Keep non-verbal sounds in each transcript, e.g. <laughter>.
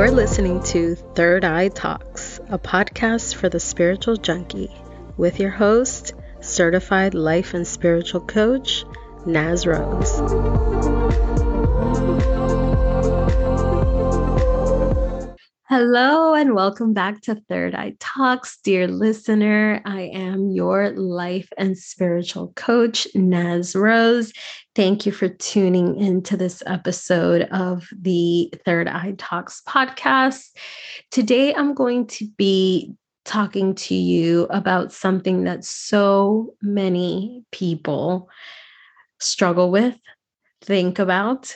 You're listening to Third Eye Talks, a podcast for the spiritual junkie, with your host, certified life and spiritual coach, Naz Rose. Hello, and welcome back to Third Eye Talks, dear listener. I am your life and spiritual coach, Naz Rose. Thank you for tuning into this episode of the Third Eye Talks podcast. Today, I'm going to be talking to you about something that so many people struggle with, think about,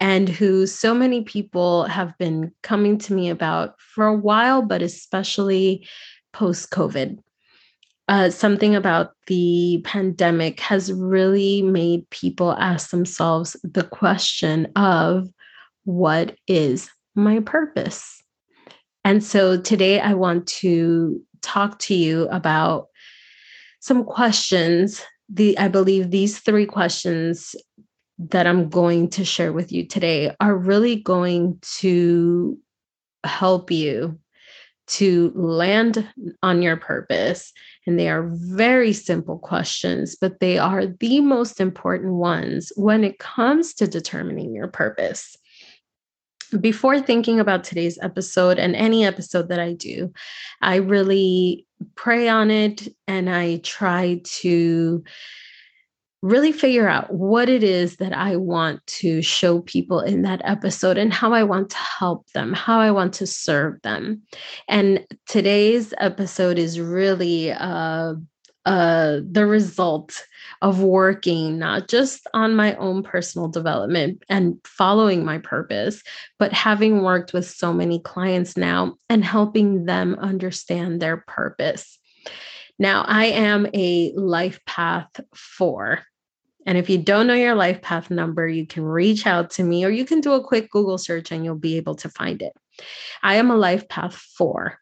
and who so many people have been coming to me about for a while, but especially post COVID. Uh, something about the pandemic has really made people ask themselves the question of what is my purpose? And so today I want to talk to you about some questions. The I believe these three questions that I'm going to share with you today are really going to help you to land on your purpose. And they are very simple questions, but they are the most important ones when it comes to determining your purpose. Before thinking about today's episode and any episode that I do, I really pray on it and I try to really figure out what it is that I want to show people in that episode and how I want to help them, how I want to serve them. And today's episode is really uh, uh, the result of working not just on my own personal development and following my purpose, but having worked with so many clients now and helping them understand their purpose. Now, I am a life path four. And if you don't know your life path number, you can reach out to me or you can do a quick Google search and you'll be able to find it. I am a life path four.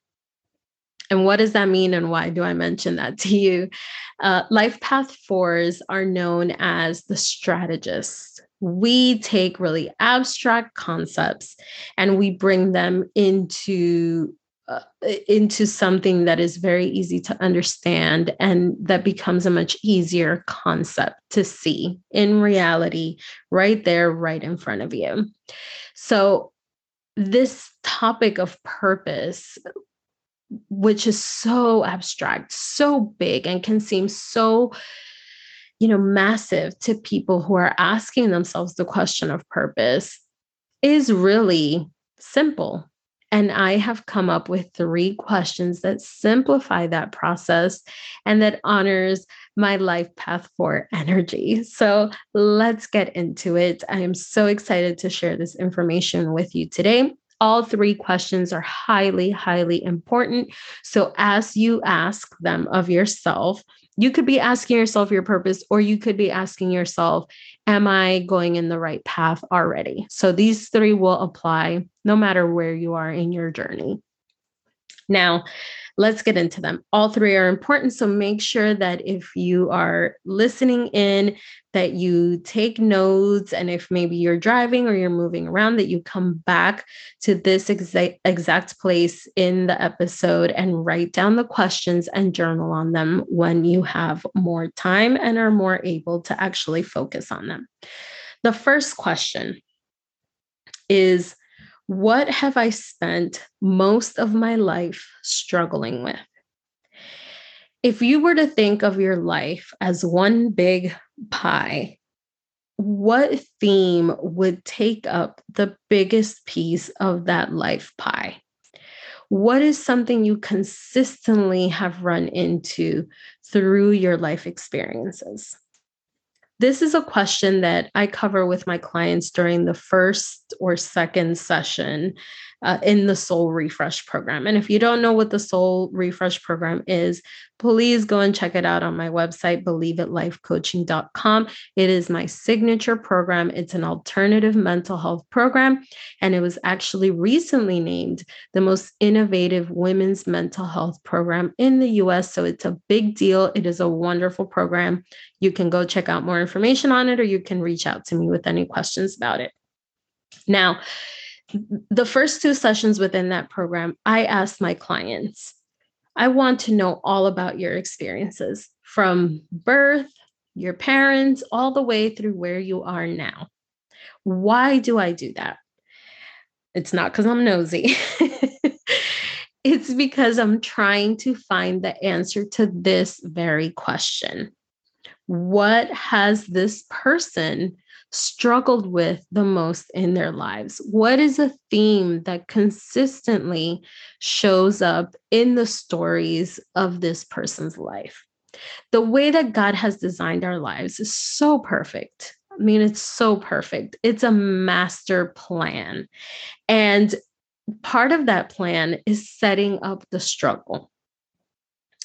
And what does that mean and why do I mention that <laughs> to you? Uh, life path fours are known as the strategists. We take really abstract concepts and we bring them into uh, into something that is very easy to understand and that becomes a much easier concept to see in reality right there right in front of you. So this topic of purpose which is so abstract so big and can seem so you know massive to people who are asking themselves the question of purpose is really simple and I have come up with three questions that simplify that process and that honors my life path four energy. So let's get into it. I am so excited to share this information with you today. All three questions are highly, highly important. So as you ask them of yourself, you could be asking yourself your purpose, or you could be asking yourself, Am I going in the right path already? So these three will apply no matter where you are in your journey. Now, let's get into them. All three are important. So make sure that if you are listening in, that you take notes. And if maybe you're driving or you're moving around, that you come back to this exact, exact place in the episode and write down the questions and journal on them when you have more time and are more able to actually focus on them. The first question is what have I spent most of my life struggling with? If you were to think of your life as one big pie, what theme would take up the biggest piece of that life pie? What is something you consistently have run into through your life experiences? This is a question that I cover with my clients during the first or second session uh, in the Soul Refresh program. And if you don't know what the Soul Refresh program is, please go and check it out on my website, believeItlifecoaching.com. It is my signature program. It's an alternative mental health program, and it was actually recently named the most innovative women's mental health program in the US. So it's a big deal. It is a wonderful program. You can go check out more information on it, or you can reach out to me with any questions about it. Now, the first two sessions within that program, I asked my clients, I want to know all about your experiences from birth, your parents, all the way through where you are now. Why do I do that? It's not because I'm nosy. <laughs> it's because I'm trying to find the answer to this very question. What has this person struggled with the most in their lives? What is a theme that consistently shows up in the stories of this person's life? The way that God has designed our lives is so perfect. I mean, it's so perfect. It's a master plan. And part of that plan is setting up the struggle.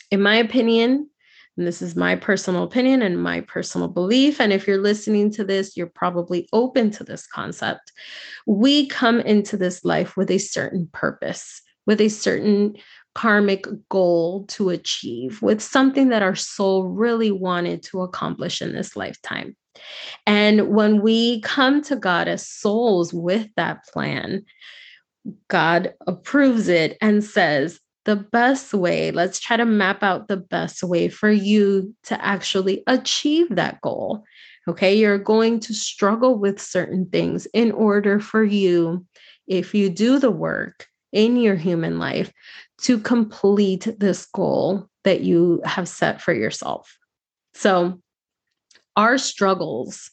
In my opinion, and this is my personal opinion and my personal belief. And if you're listening to this, you're probably open to this concept. We come into this life with a certain purpose, with a certain karmic goal to achieve, with something that our soul really wanted to accomplish in this lifetime. And when we come to God as souls with that plan, God approves it and says, the best way, let's try to map out the best way for you to actually achieve that goal. Okay, you're going to struggle with certain things in order for you, if you do the work in your human life, to complete this goal that you have set for yourself. So, our struggles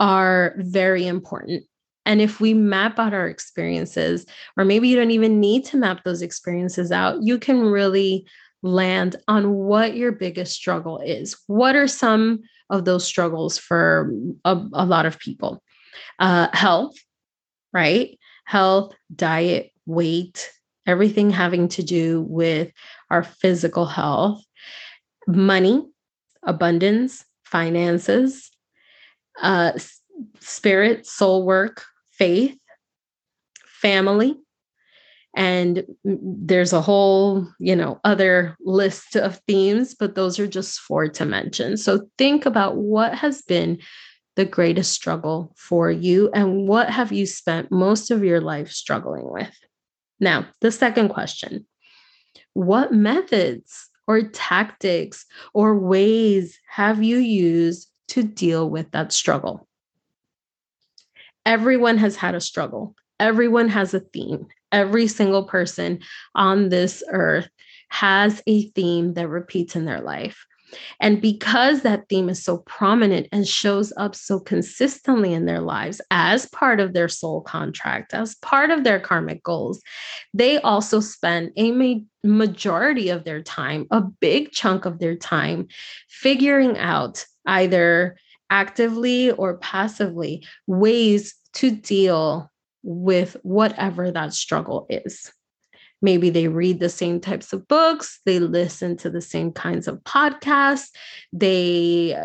are very important and if we map out our experiences, or maybe you don't even need to map those experiences out, you can really land on what your biggest struggle is. What are some of those struggles for a, a lot of people? Uh, health, right? Health, diet, weight, everything having to do with our physical health, money, abundance, finances, uh, spirit, soul work, faith, family, and there's a whole, you know, other list of themes, but those are just four to mention. So think about what has been the greatest struggle for you and what have you spent most of your life struggling with? Now, the second question What methods or tactics or ways have you used to deal with that struggle? Everyone has had a struggle. Everyone has a theme. Every single person on this earth has a theme that repeats in their life. And because that theme is so prominent and shows up so consistently in their lives as part of their soul contract, as part of their karmic goals, they also spend a ma- majority of their time, a big chunk of their time, figuring out either actively or passively ways to deal with whatever that struggle is. Maybe they read the same types of books, they listen to the same kinds of podcasts, they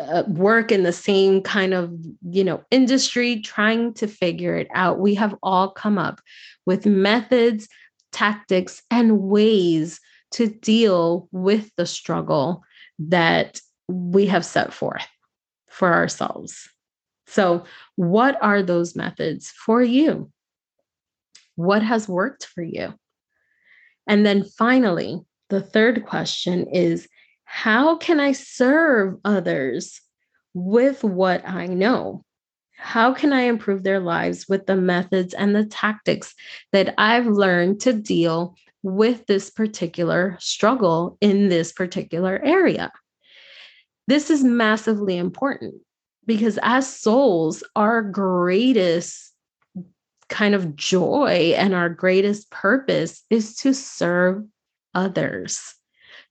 uh, work in the same kind of, you know, industry trying to figure it out. We have all come up with methods, tactics and ways to deal with the struggle that we have set forth for ourselves. So, what are those methods for you? What has worked for you? And then finally, the third question is how can I serve others with what I know? How can I improve their lives with the methods and the tactics that I've learned to deal with this particular struggle in this particular area? This is massively important because as souls, our greatest kind of joy and our greatest purpose is to serve others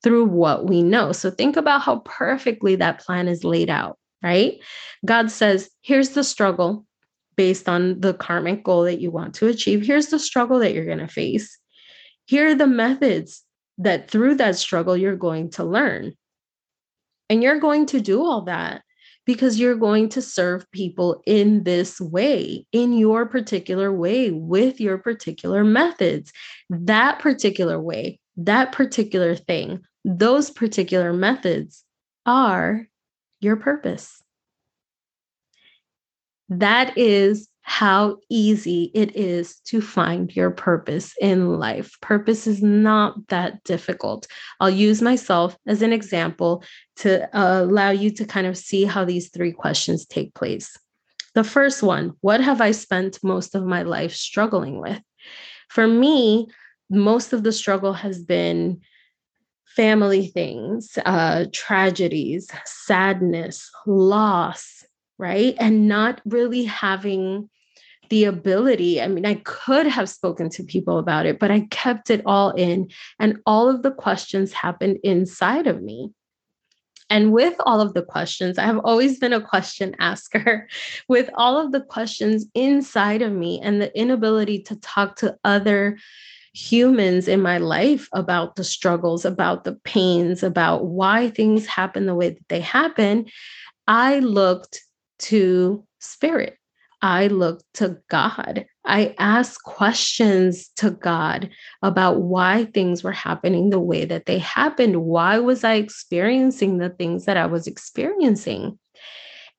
through what we know. So think about how perfectly that plan is laid out, right? God says, here's the struggle based on the karmic goal that you want to achieve. Here's the struggle that you're going to face. Here are the methods that through that struggle you're going to learn. And you're going to do all that because you're going to serve people in this way, in your particular way, with your particular methods. That particular way, that particular thing, those particular methods are your purpose. That is how easy it is to find your purpose in life. Purpose is not that difficult. I'll use myself as an example to uh, allow you to kind of see how these three questions take place. The first one What have I spent most of my life struggling with? For me, most of the struggle has been family things, uh, tragedies, sadness, loss, right? And not really having the ability. I mean, I could have spoken to people about it, but I kept it all in. And all of the questions happened inside of me. And with all of the questions, I have always been a question asker. <laughs> with all of the questions inside of me and the inability to talk to other humans in my life about the struggles, about the pains, about why things happen the way that they happen, I looked to spirit. I looked to God. I asked questions to God about why things were happening the way that they happened. Why was I experiencing the things that I was experiencing?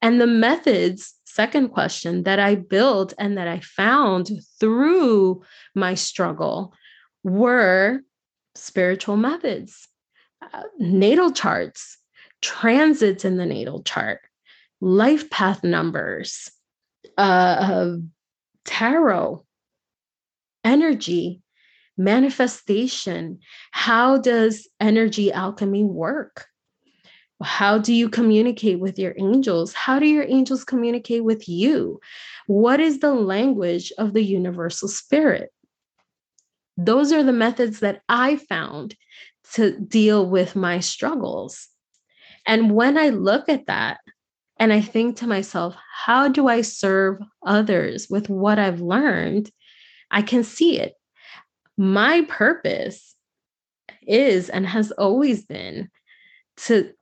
And the methods, second question, that I built and that I found through my struggle were spiritual methods, uh, natal charts, transits in the natal chart, life path numbers, uh, tarot, energy, manifestation. How does energy alchemy work? How do you communicate with your angels? How do your angels communicate with you? What is the language of the universal spirit? Those are the methods that I found to deal with my struggles. And when I look at that and I think to myself, how do I serve others with what I've learned? I can see it. My purpose is and has always been to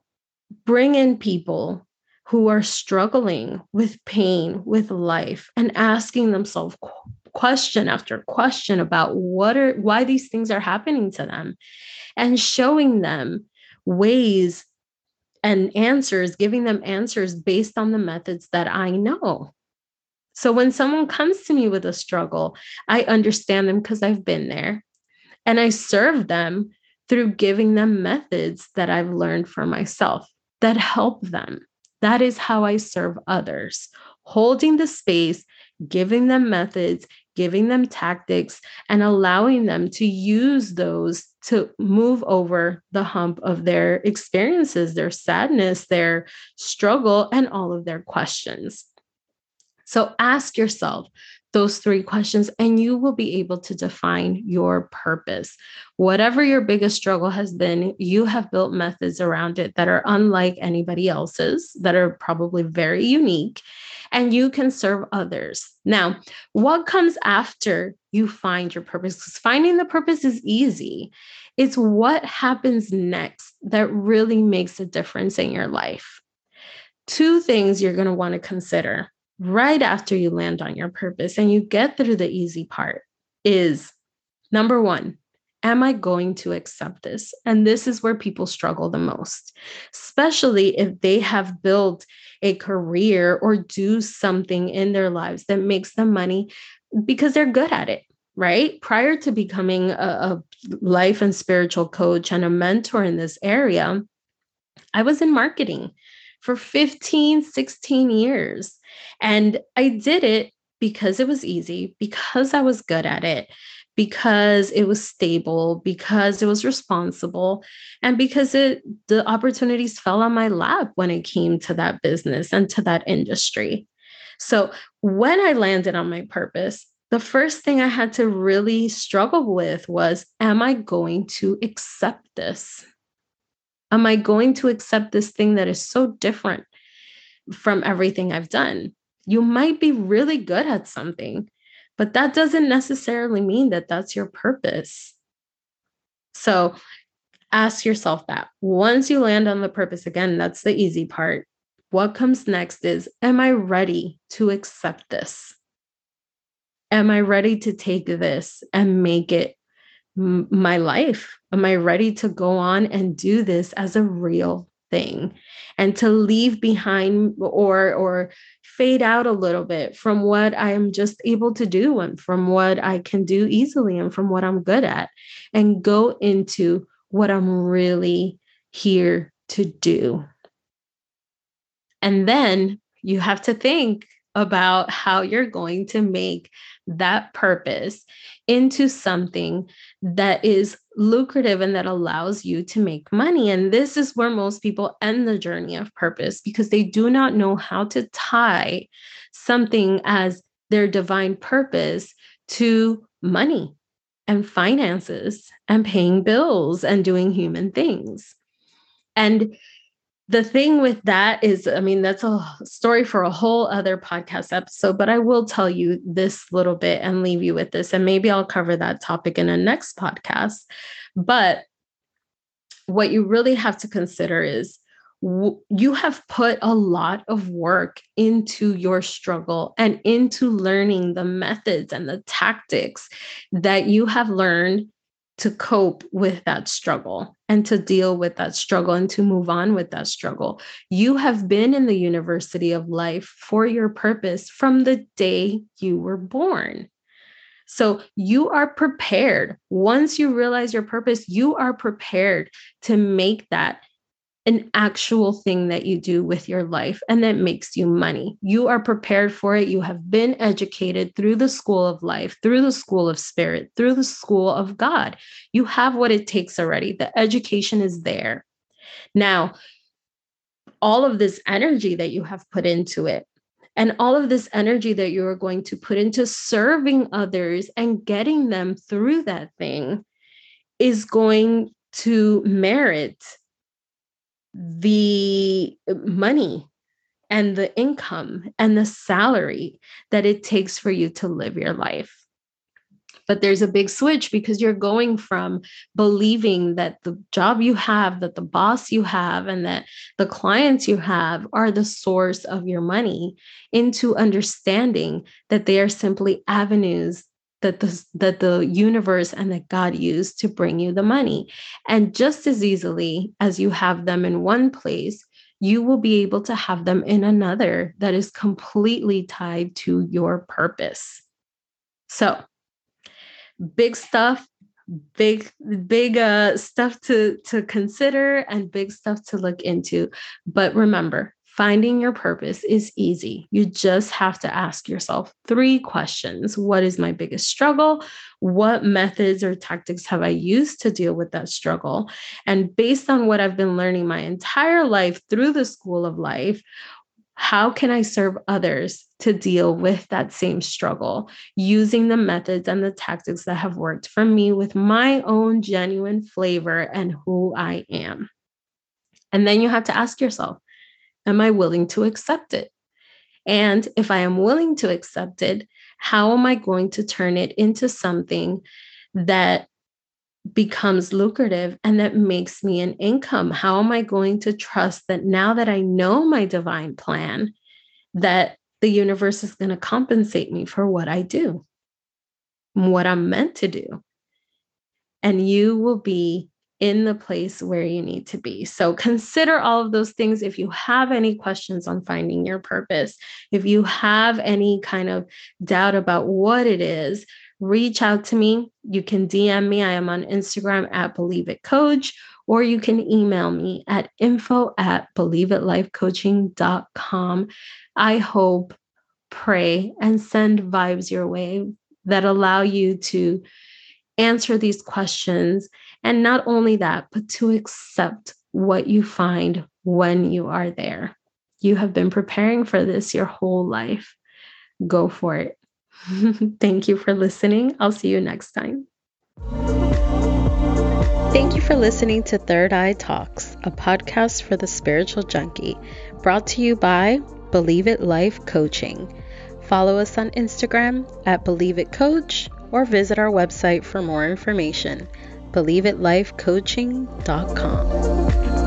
bring in people who are struggling with pain, with life, and asking themselves question after question about what are why these things are happening to them and showing them ways and answers giving them answers based on the methods that I know. So when someone comes to me with a struggle, I understand them because I've been there and I serve them through giving them methods that I've learned for myself that help them. That is how I serve others, holding the space, giving them methods, giving them tactics, and allowing them to use those to move over the hump of their experiences, their sadness, their struggle, and all of their questions. So ask yourself those three questions, and you will be able to define your purpose. Whatever your biggest struggle has been, you have built methods around it that are unlike anybody else's, that are probably very unique and you can serve others. Now, what comes after you find your purpose? Because finding the purpose is easy. It's what happens next that really makes a difference in your life. Two things you're going to want to consider right after you land on your purpose and you get through the easy part is number one, am I going to accept this? And this is where people struggle the most, especially if they have built a career or do something in their lives that makes them money because they're good at it. Right. Prior to becoming a, a life and spiritual coach and a mentor in this area, I was in marketing for 15, 16 years. And I did it because it was easy, because I was good at it, because it was stable, because it was responsible, and because it the opportunities fell on my lap when it came to that business and to that industry. So when I landed on my purpose, the first thing I had to really struggle with was Am I going to accept this? Am I going to accept this thing that is so different from everything I've done? You might be really good at something, but that doesn't necessarily mean that that's your purpose. So ask yourself that. Once you land on the purpose, again, that's the easy part. What comes next is Am I ready to accept this? Am I ready to take this and make it my life? Am I ready to go on and do this as a real thing and to leave behind or or fade out a little bit from what I am just able to do and from what I can do easily and from what I'm good at and go into what I'm really here to do. And then you have to think about how you're going to make that purpose into something that is lucrative and that allows you to make money. And this is where most people end the journey of purpose because they do not know how to tie something as their divine purpose to money and finances and paying bills and doing human things. And the thing with that is, I mean, that's a story for a whole other podcast episode, but I will tell you this little bit and leave you with this. And maybe I'll cover that topic in a next podcast. But what you really have to consider is you have put a lot of work into your struggle and into learning the methods and the tactics that you have learned to cope with that struggle and to deal with that struggle and to move on with that struggle. You have been in the university of life for your purpose from the day you were born. So you are prepared. Once you realize your purpose, you are prepared to make that an actual thing that you do with your life and that makes you money. You are prepared for it. You have been educated through the school of life, through the school of spirit, through the school of God. You have what it takes already. The education is there. Now, all of this energy that you have put into it, and all of this energy that you are going to put into serving others and getting them through that thing is going to merit the uh, money and the income and the salary that it takes for you to live your life. But there's a big switch because you're going from believing that the job you have, that the boss you have, and that the clients you have are the source of your money into understanding that they are simply avenues that the that the universe and that God used to bring you the money. And just as easily as you have them in one place, you will be able to have them in another that is completely tied to your purpose. So, big stuff, big big uh stuff to to consider and big stuff to look into. But remember, Finding your purpose is easy. You just have to ask yourself three questions What is my biggest struggle? What methods or tactics have I used to deal with that struggle? And based on what I've been learning my entire life through the school of life, how can I serve others to deal with that same struggle using the methods and the tactics that have worked for me with my own genuine flavor and who I am? And then you have to ask yourself, Am I willing to accept it? And if I am willing to accept it, how am I going to turn it into something that becomes lucrative and that makes me an income? How am I going to trust that now that I know my divine plan, that the universe is going to compensate me for what I do, what I'm meant to do? And you will be in the place where you need to be. So consider all of those things. If you have any questions on finding your purpose, if you have any kind of doubt about what it is, reach out to me. You can DM me. I am on Instagram at Believe It Coach, or you can email me at info at believeitLifeCoaching.com. I hope, pray, and send vibes your way that allow you to answer these questions and not only that, but to accept what you find when you are there. You have been preparing for this your whole life. Go for it. <laughs> Thank you for listening. I'll see you next time. Thank you for listening to Third Eye Talks, a podcast for the spiritual junkie, brought to you by Believe It Life Coaching. Follow us on Instagram at Believe It Coach or visit our website for more information believeItLifeCoaching.com.